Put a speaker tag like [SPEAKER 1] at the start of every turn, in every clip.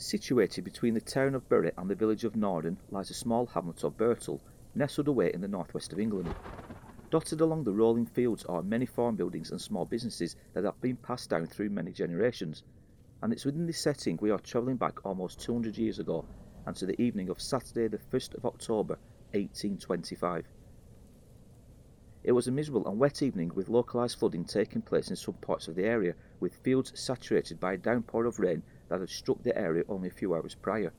[SPEAKER 1] Situated between the town of Bury and the village of Norden lies a small hamlet of Birtle, nestled away in the northwest of England. Dotted along the rolling fields are many farm buildings and small businesses that have been passed down through many generations, and it's within this setting we are travelling back almost 200 years ago and to the evening of Saturday the 1st of October 1825. It was a miserable and wet evening with localised flooding taking place in some parts of the area, with fields saturated by a downpour of rain that had struck the area only a few hours prior.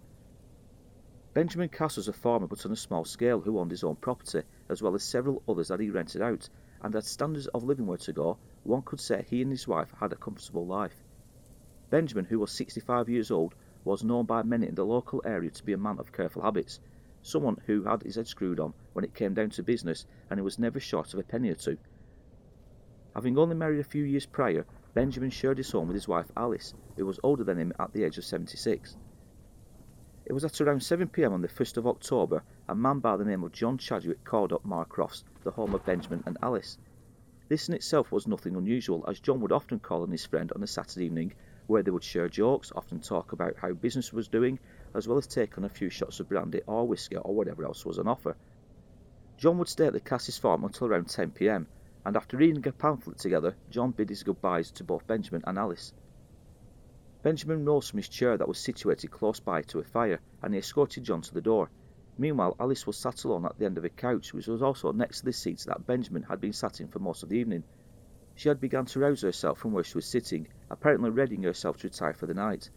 [SPEAKER 1] Benjamin Cass was a farmer but on a small scale who owned his own property, as well as several others that he rented out, and as standards of living were to go, one could say he and his wife had a comfortable life. Benjamin, who was 65 years old, was known by many in the local area to be a man of careful habits, someone who had his head screwed on when it came down to business, and who was never short of a penny or two. Having only married a few years prior, Benjamin shared his home with his wife Alice, who was older than him at the age of 76. It was at around 7pm on the 1st of October a man by the name of John Chadwick called up Marcroft's, the home of Benjamin and Alice. This in itself was nothing unusual, as John would often call on his friend on a Saturday evening, where they would share jokes, often talk about how business was doing, as well as take on a few shots of brandy or whisky or whatever else was on offer. John would stay at the Cass's farm until around 10pm, and after reading a pamphlet together, John bid his goodbyes to both Benjamin and Alice. Benjamin rose from his chair that was situated close by to a fire, and he escorted John to the door. Meanwhile, Alice was sat alone at the end of a couch, which was also next to the seat that Benjamin had been sat in for most of the evening. She had begun to rouse herself from where she was sitting, apparently readying herself to retire for the night.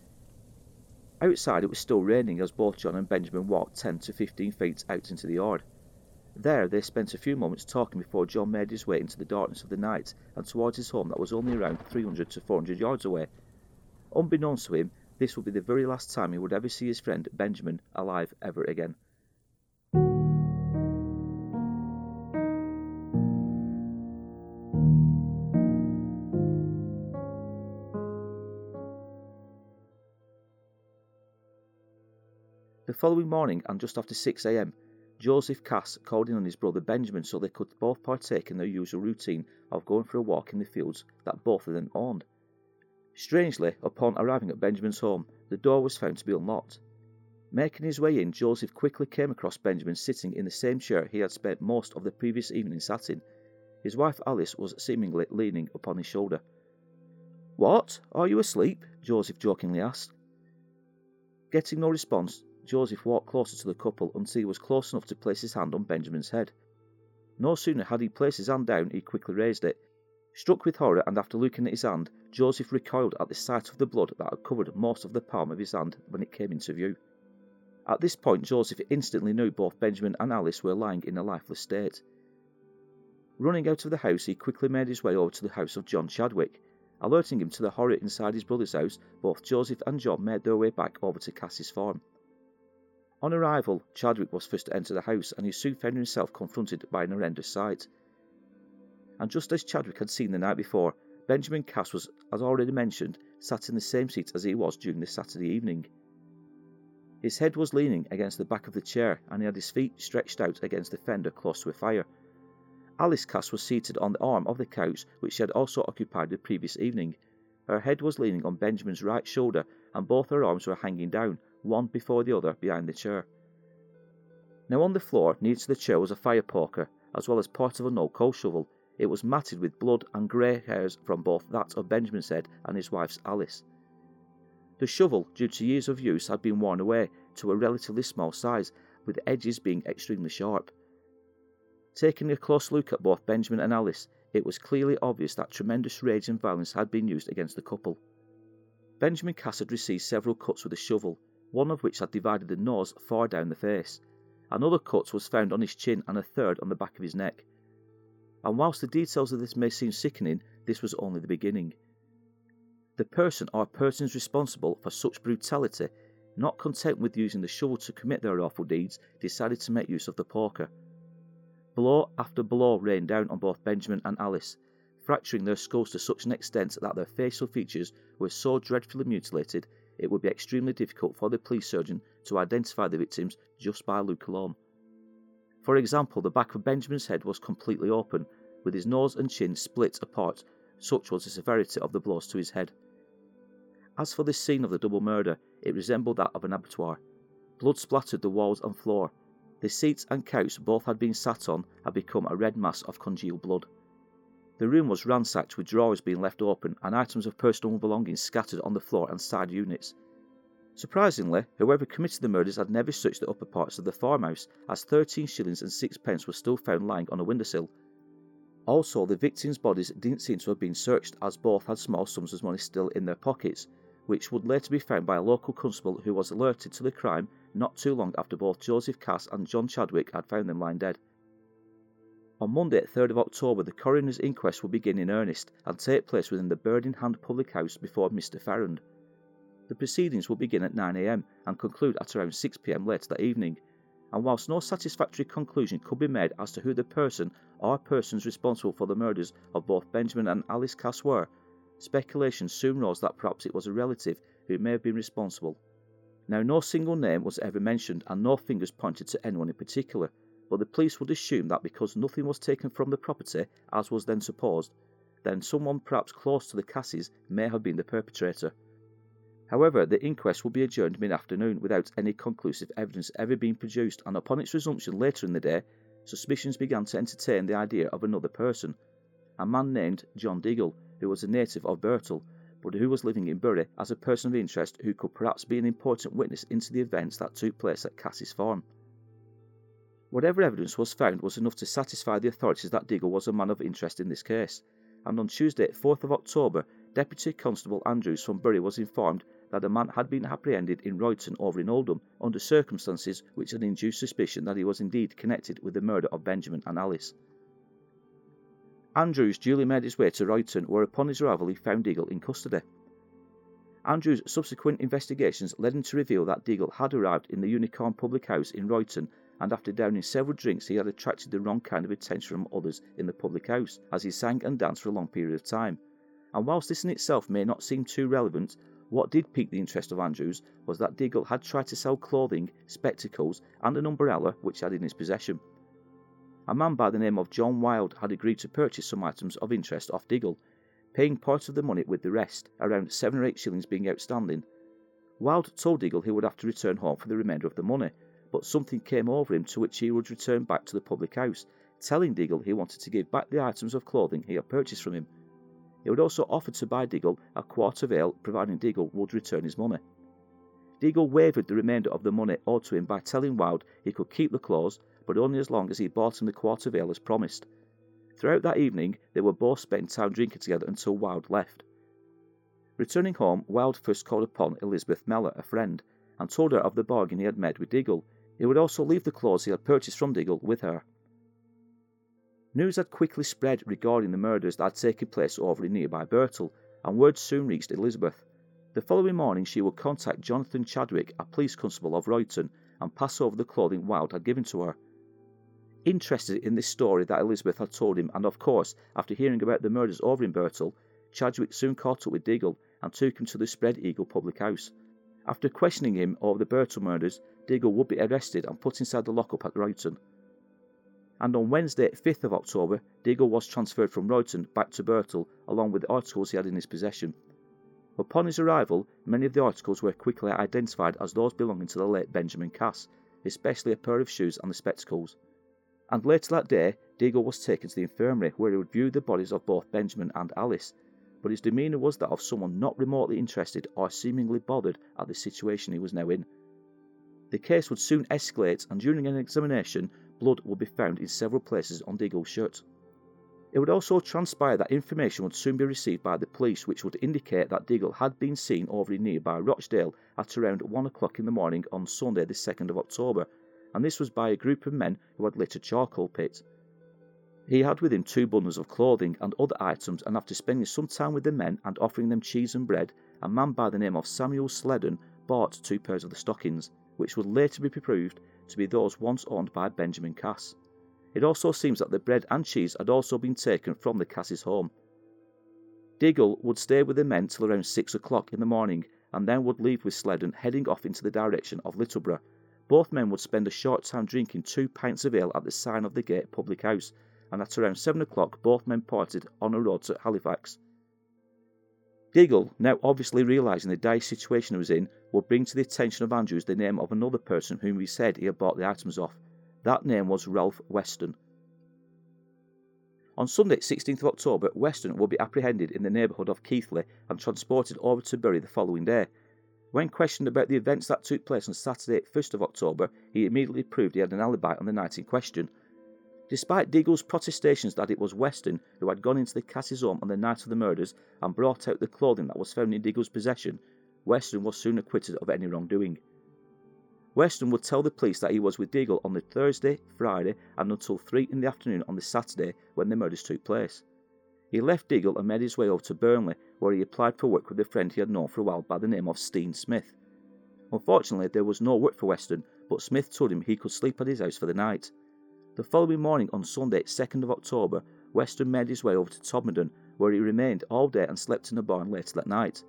[SPEAKER 1] Outside it was still raining as both John and Benjamin walked ten to fifteen feet out into the yard. There they spent a few moments talking before John made his way into the darkness of the night and towards his home that was only around 300 to 400 yards away. Unbeknownst to him, this would be the very last time he would ever see his friend Benjamin alive ever again. The following morning, and just after 6 a.m., Joseph Cass called in on his brother Benjamin so they could both partake in their usual routine of going for a walk in the fields that both of them owned. Strangely, upon arriving at Benjamin's home, the door was found to be unlocked. Making his way in, Joseph quickly came across Benjamin sitting in the same chair he had spent most of the previous evening sat in. His wife Alice was seemingly leaning upon his shoulder. What? Are you asleep? Joseph jokingly asked. Getting no response, Joseph walked closer to the couple until he was close enough to place his hand on Benjamin's head. No sooner had he placed his hand down, he quickly raised it. Struck with horror, and after looking at his hand, Joseph recoiled at the sight of the blood that had covered most of the palm of his hand when it came into view. At this point, Joseph instantly knew both Benjamin and Alice were lying in a lifeless state. Running out of the house, he quickly made his way over to the house of John Chadwick. Alerting him to the horror inside his brother's house, both Joseph and John made their way back over to Cass's farm. On arrival, Chadwick was first to enter the house, and he soon found himself confronted by an horrendous sight and just as Chadwick had seen the night before, Benjamin Cass was, as already mentioned, sat in the same seat as he was during the Saturday evening. His head was leaning against the back of the chair, and he had his feet stretched out against the fender close to a fire. Alice Cass was seated on the arm of the couch which she had also occupied the previous evening. Her head was leaning on Benjamin's right shoulder, and both her arms were hanging down, one before the other, behind the chair. Now on the floor, near to the chair, was a fire poker, as well as part of an old coal shovel, it was matted with blood and grey hairs from both that of Benjamin's head and his wife's Alice. The shovel, due to years of use, had been worn away to a relatively small size, with the edges being extremely sharp. Taking a close look at both Benjamin and Alice, it was clearly obvious that tremendous rage and violence had been used against the couple. Benjamin Cass had received several cuts with a shovel, one of which had divided the nose far down the face. Another cut was found on his chin and a third on the back of his neck and whilst the details of this may seem sickening, this was only the beginning. The person or persons responsible for such brutality, not content with using the shovel to commit their awful deeds, decided to make use of the poker. Blow after blow rained down on both Benjamin and Alice, fracturing their skulls to such an extent that their facial features were so dreadfully mutilated it would be extremely difficult for the police surgeon to identify the victims just by look alone. For example, the back of Benjamin's head was completely open, with his nose and chin split apart, such was the severity of the blows to his head. As for this scene of the double murder, it resembled that of an abattoir. Blood splattered the walls and floor. The seats and couch both had been sat on had become a red mass of congealed blood. The room was ransacked with drawers being left open and items of personal belongings scattered on the floor and side units. Surprisingly, whoever committed the murders had never searched the upper parts of the farmhouse, as 13 shillings and sixpence were still found lying on a windowsill. Also, the victims' bodies didn't seem to have been searched, as both had small sums of money still in their pockets, which would later be found by a local constable who was alerted to the crime not too long after both Joseph Cass and John Chadwick had found them lying dead. On Monday, 3rd of October, the coroner's inquest will begin in earnest and take place within the Bird in Hand public house before Mr. Farrand. The proceedings will begin at 9am and conclude at around 6pm later that evening, and whilst no satisfactory conclusion could be made as to who the person or persons responsible for the murders of both Benjamin and Alice Cass were, speculation soon rose that perhaps it was a relative who may have been responsible. Now, no single name was ever mentioned and no fingers pointed to anyone in particular, but the police would assume that because nothing was taken from the property, as was then supposed, then someone perhaps close to the Casses may have been the perpetrator. However, the inquest will be adjourned mid afternoon without any conclusive evidence ever being produced, and upon its resumption later in the day, suspicions began to entertain the idea of another person, a man named John Diggle, who was a native of Birtle, but who was living in Bury as a person of interest who could perhaps be an important witness into the events that took place at Cass's farm. Whatever evidence was found was enough to satisfy the authorities that Diggle was a man of interest in this case, and on Tuesday, 4th of October, Deputy Constable Andrews from Bury was informed that a man had been apprehended in Royton over in Oldham under circumstances which had induced suspicion that he was indeed connected with the murder of Benjamin and Alice. Andrews duly made his way to Royton, where upon his arrival he found Diggle in custody. Andrews' subsequent investigations led him to reveal that Diggle had arrived in the Unicorn public house in Royton and after downing several drinks he had attracted the wrong kind of attention from others in the public house, as he sang and danced for a long period of time. And whilst this in itself may not seem too relevant, what did pique the interest of Andrews was that Diggle had tried to sell clothing, spectacles, and an umbrella which he had in his possession. A man by the name of John Wild had agreed to purchase some items of interest off Diggle, paying part of the money with the rest, around seven or eight shillings being outstanding. Wild told Diggle he would have to return home for the remainder of the money, but something came over him to which he would return back to the public house, telling Diggle he wanted to give back the items of clothing he had purchased from him. He would also offer to buy Diggle a quart of ale, providing Diggle would return his money. Diggle wavered the remainder of the money owed to him by telling Wild he could keep the clothes, but only as long as he bought him the quart of ale as promised. Throughout that evening, they were both spent time drinking together until Wild left. Returning home, Wild first called upon Elizabeth Mellor, a friend, and told her of the bargain he had made with Diggle, he would also leave the clothes he had purchased from Diggle with her. News had quickly spread regarding the murders that had taken place over in nearby Birtle, and word soon reached Elizabeth. The following morning she would contact Jonathan Chadwick, a police constable of Royton, and pass over the clothing Wild had given to her. Interested in this story that Elizabeth had told him, and of course, after hearing about the murders over in Birtle, Chadwick soon caught up with Diggle and took him to the Spread Eagle public house. After questioning him over the Birtle murders, Diggle would be arrested and put inside the lockup at Royton. And on Wednesday, 5th of October, Diggle was transferred from Royton back to Birtle along with the articles he had in his possession. Upon his arrival, many of the articles were quickly identified as those belonging to the late Benjamin Cass, especially a pair of shoes and the spectacles. And later that day, Diggle was taken to the infirmary where he would view the bodies of both Benjamin and Alice, but his demeanour was that of someone not remotely interested or seemingly bothered at the situation he was now in. The case would soon escalate, and during an examination, blood would be found in several places on Diggle's shirt. It would also transpire that information would soon be received by the police, which would indicate that Diggle had been seen over in nearby Rochdale at around one o'clock in the morning on Sunday, the 2nd of October, and this was by a group of men who had lit a charcoal pit. He had with him two bundles of clothing and other items, and after spending some time with the men and offering them cheese and bread, a man by the name of Samuel Sledden bought two pairs of the stockings, which would later be proved to be those once owned by Benjamin Cass. It also seems that the bread and cheese had also been taken from the Casses' home. Diggle would stay with the men till around six o'clock in the morning, and then would leave with Sledden, heading off into the direction of Littleborough. Both men would spend a short time drinking two pints of ale at the sign of the gate public house, and at around seven o'clock both men parted on a road to Halifax. Diggle, now obviously realising the dire situation he was in, would bring to the attention of Andrews the name of another person whom he said he had bought the items off. That name was Ralph Weston. On Sunday, 16th of October, Weston would be apprehended in the neighbourhood of Keighley and transported over to Bury the following day. When questioned about the events that took place on Saturday, 1st of October, he immediately proved he had an alibi on the night in question. Despite Diggle's protestations that it was Weston who had gone into the Cass's home on the night of the murders and brought out the clothing that was found in Diggle's possession, Weston was soon acquitted of any wrongdoing. Weston would tell the police that he was with Diggle on the Thursday, Friday, and until 3 in the afternoon on the Saturday when the murders took place. He left Diggle and made his way over to Burnley, where he applied for work with a friend he had known for a while by the name of Steen Smith. Unfortunately, there was no work for Weston, but Smith told him he could sleep at his house for the night. The following morning, on Sunday, 2nd of October, Weston made his way over to Todmorden, where he remained all day and slept in a barn later that night.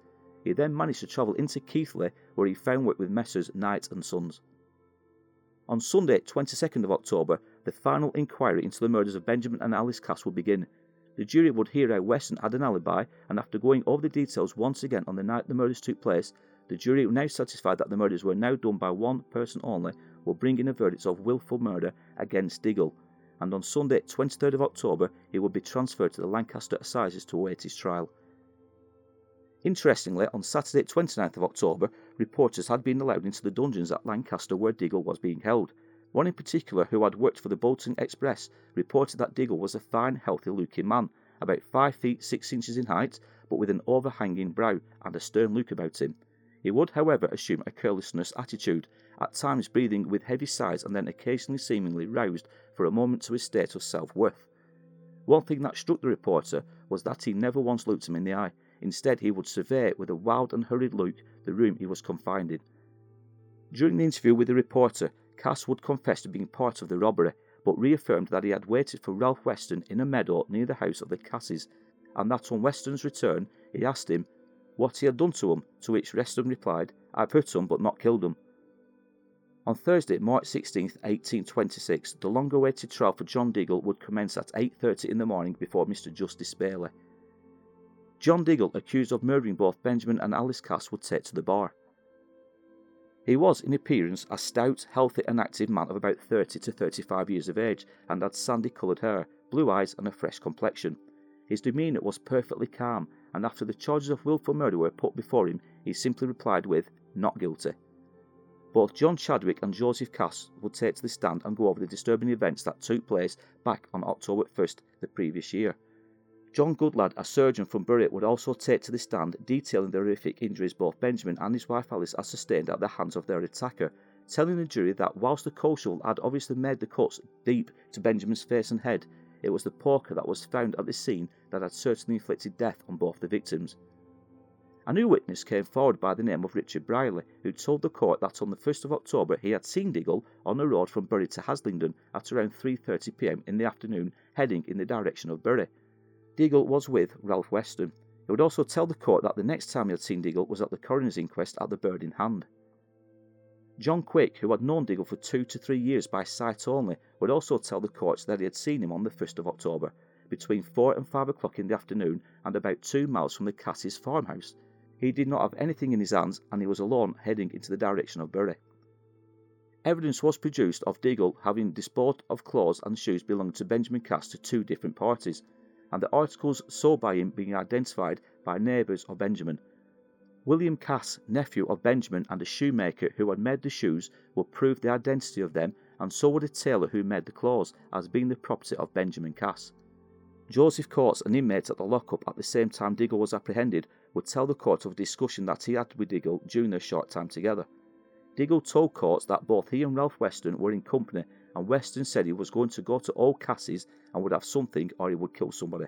[SPEAKER 1] He then managed to travel into Keighley, where he found work with Messrs. Knight and Sons. On Sunday, 22nd of October, the final inquiry into the murders of Benjamin and Alice Cass would begin. The jury would hear how Weston had an alibi, and after going over the details once again on the night the murders took place, the jury, now satisfied that the murders were now done by one person only, will bring in a verdict of wilful murder against Diggle, and on Sunday, 23rd of October, he would be transferred to the Lancaster Assizes to await his trial. Interestingly, on Saturday, 29th of October, reporters had been allowed into the dungeons at Lancaster where Diggle was being held. One in particular, who had worked for the Bolton Express, reported that Diggle was a fine, healthy looking man, about 5 feet 6 inches in height, but with an overhanging brow and a stern look about him. He would, however, assume a carelessness attitude, at times breathing with heavy sighs and then occasionally seemingly roused for a moment to a state of self worth. One thing that struck the reporter was that he never once looked him in the eye, Instead, he would survey with a wild and hurried look the room he was confined in. During the interview with the reporter, Cass would confess to being part of the robbery, but reaffirmed that he had waited for Ralph Weston in a meadow near the house of the Casses, and that on Weston's return he asked him what he had done to him, to which Weston replied, I've hurt him but not killed him. On Thursday, March 16, 1826, the long-awaited trial for John Diggle would commence at 8.30 in the morning before Mr Justice Bailey. John Diggle, accused of murdering both Benjamin and Alice Cass, would take to the bar. He was, in appearance, a stout, healthy, and active man of about 30 to 35 years of age, and had sandy coloured hair, blue eyes, and a fresh complexion. His demeanour was perfectly calm, and after the charges of wilful murder were put before him, he simply replied with, Not guilty. Both John Chadwick and Joseph Cass would take to the stand and go over the disturbing events that took place back on October 1st the previous year. John Goodlad, a surgeon from Bury, would also take to the stand, detailing the horrific injuries both Benjamin and his wife Alice had sustained at the hands of their attacker, telling the jury that whilst the coal had obviously made the cuts deep to Benjamin's face and head, it was the poker that was found at the scene that had certainly inflicted death on both the victims. A new witness came forward by the name of Richard Brierly, who told the court that on the 1st of October he had seen Diggle on the road from Bury to Haslingden at around 3.30pm in the afternoon, heading in the direction of Bury. Diggle was with Ralph Weston. He would also tell the court that the next time he had seen Diggle was at the coroner's inquest at the Bird in Hand. John Quick, who had known Diggle for two to three years by sight only, would also tell the court that he had seen him on the 1st of October, between 4 and 5 o'clock in the afternoon and about two miles from the Cass's farmhouse. He did not have anything in his hands and he was alone heading into the direction of Bury. Evidence was produced of Diggle having disposed of clothes and shoes belonging to Benjamin Cass to two different parties, and the articles sold by him being identified by neighbours of Benjamin. William Cass, nephew of Benjamin and a shoemaker who had made the shoes, would prove the identity of them, and so would a tailor who made the clothes, as being the property of Benjamin Cass. Joseph Coates, an inmate at the lockup at the same time Diggle was apprehended, would tell the court of a discussion that he had with Diggle during their short time together. Diggle told Coates that both he and Ralph Weston were in company and Weston said he was going to go to old Cass's and would have something or he would kill somebody.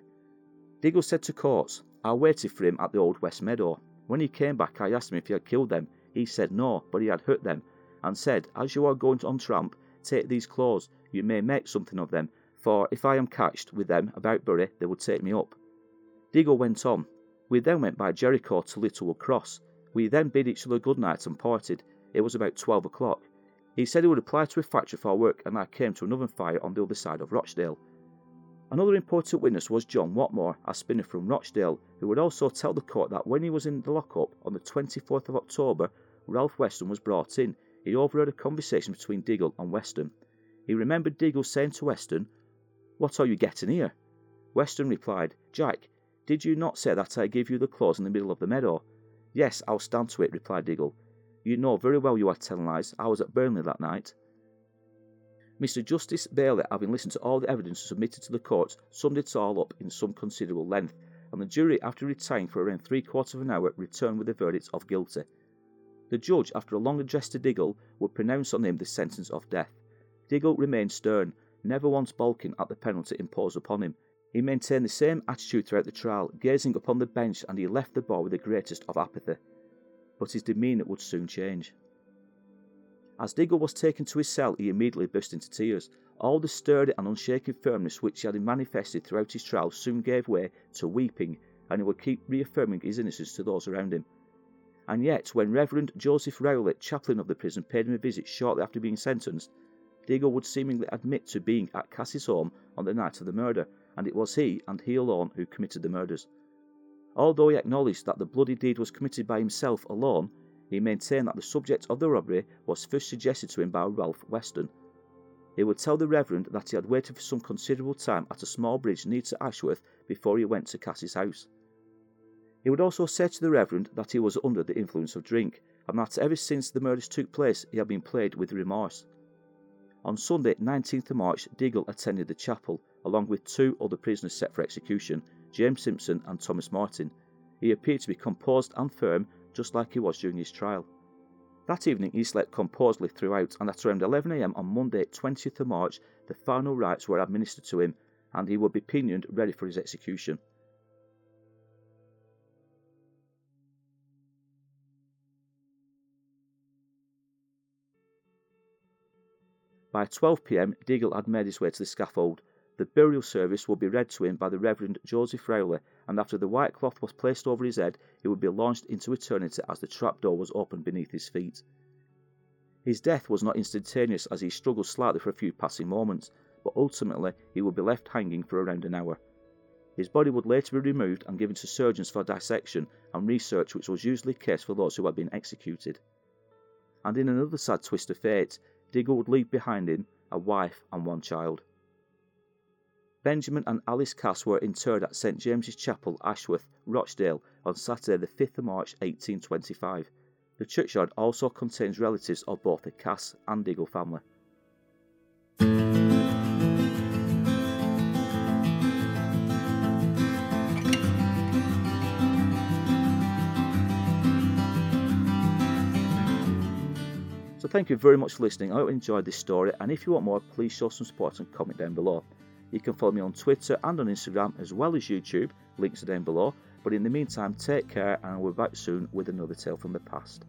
[SPEAKER 1] Diggle said to Coates, I waited for him at the old West Meadow. When he came back, I asked him if he had killed them. He said no, but he had hurt them, and said, As you are going on tramp, take these clothes, you may make something of them, for if I am catched with them about Bury, they would take me up. Diggle went on. We then went by Jericho to Littlewood Cross. We then bid each other good night and parted. It was about twelve o'clock. He said he would apply to a factory for work, and I came to another fire on the other side of Rochdale. Another important witness was John Watmore, a spinner from Rochdale, who would also tell the court that when he was in the lockup on the 24th of October, Ralph Weston was brought in. He overheard a conversation between Diggle and Weston. He remembered Diggle saying to Weston, What are you getting here? Weston replied, Jack, did you not say that I gave you the clothes in the middle of the meadow? Yes, I'll stand to it, replied Diggle. You know very well you are telling lies. I was at Burnley that night. Mr. Justice Bailey, having listened to all the evidence submitted to the court, summed it all up in some considerable length, and the jury, after retiring for around three quarters of an hour, returned with a verdict of guilty. The judge, after a long address to Diggle, would pronounce on him the sentence of death. Diggle remained stern, never once balking at the penalty imposed upon him. He maintained the same attitude throughout the trial, gazing upon the bench, and he left the bar with the greatest of apathy. But his demeanour would soon change. As Diggle was taken to his cell, he immediately burst into tears. All the sturdy and unshaken firmness which he had manifested throughout his trial soon gave way to weeping, and he would keep reaffirming his innocence to those around him. And yet, when Reverend Joseph Rowley, chaplain of the prison, paid him a visit shortly after being sentenced, Diggle would seemingly admit to being at Cass's home on the night of the murder, and it was he, and he alone, who committed the murders. Although he acknowledged that the bloody deed was committed by himself alone, he maintained that the subject of the robbery was first suggested to him by Ralph Weston. He would tell the Reverend that he had waited for some considerable time at a small bridge near to Ashworth before he went to Cass's house. He would also say to the Reverend that he was under the influence of drink, and that ever since the murders took place he had been plagued with remorse. On Sunday, 19th March, Diggle attended the chapel, along with two other prisoners set for execution, James Simpson and Thomas Martin. He appeared to be composed and firm, just like he was during his trial. That evening he slept composedly throughout, and at around 11am on Monday, 20th March, the final rites were administered to him, and he would be pinioned ready for his execution. By 12 pm, Diggle had made his way to the scaffold. The burial service would be read to him by the Reverend Joseph Rowley, and after the white cloth was placed over his head, he would be launched into eternity as the trapdoor was opened beneath his feet. His death was not instantaneous as he struggled slightly for a few passing moments, but ultimately he would be left hanging for around an hour. His body would later be removed and given to surgeons for dissection and research, which was usually the case for those who had been executed. And in another sad twist of fate, Diggle would leave behind him a wife and one child. Benjamin and Alice Cass were interred at St James's Chapel, Ashworth, Rochdale, on Saturday, the 5th of March 1825. The churchyard also contains relatives of both the Cass and Diggle family. So thank you very much for listening. I hope you enjoyed this story, and if you want more, please show some support and comment down below. You can follow me on Twitter and on Instagram as well as YouTube, links are down below. But in the meantime, take care, and we'll be back soon with another tale from the past.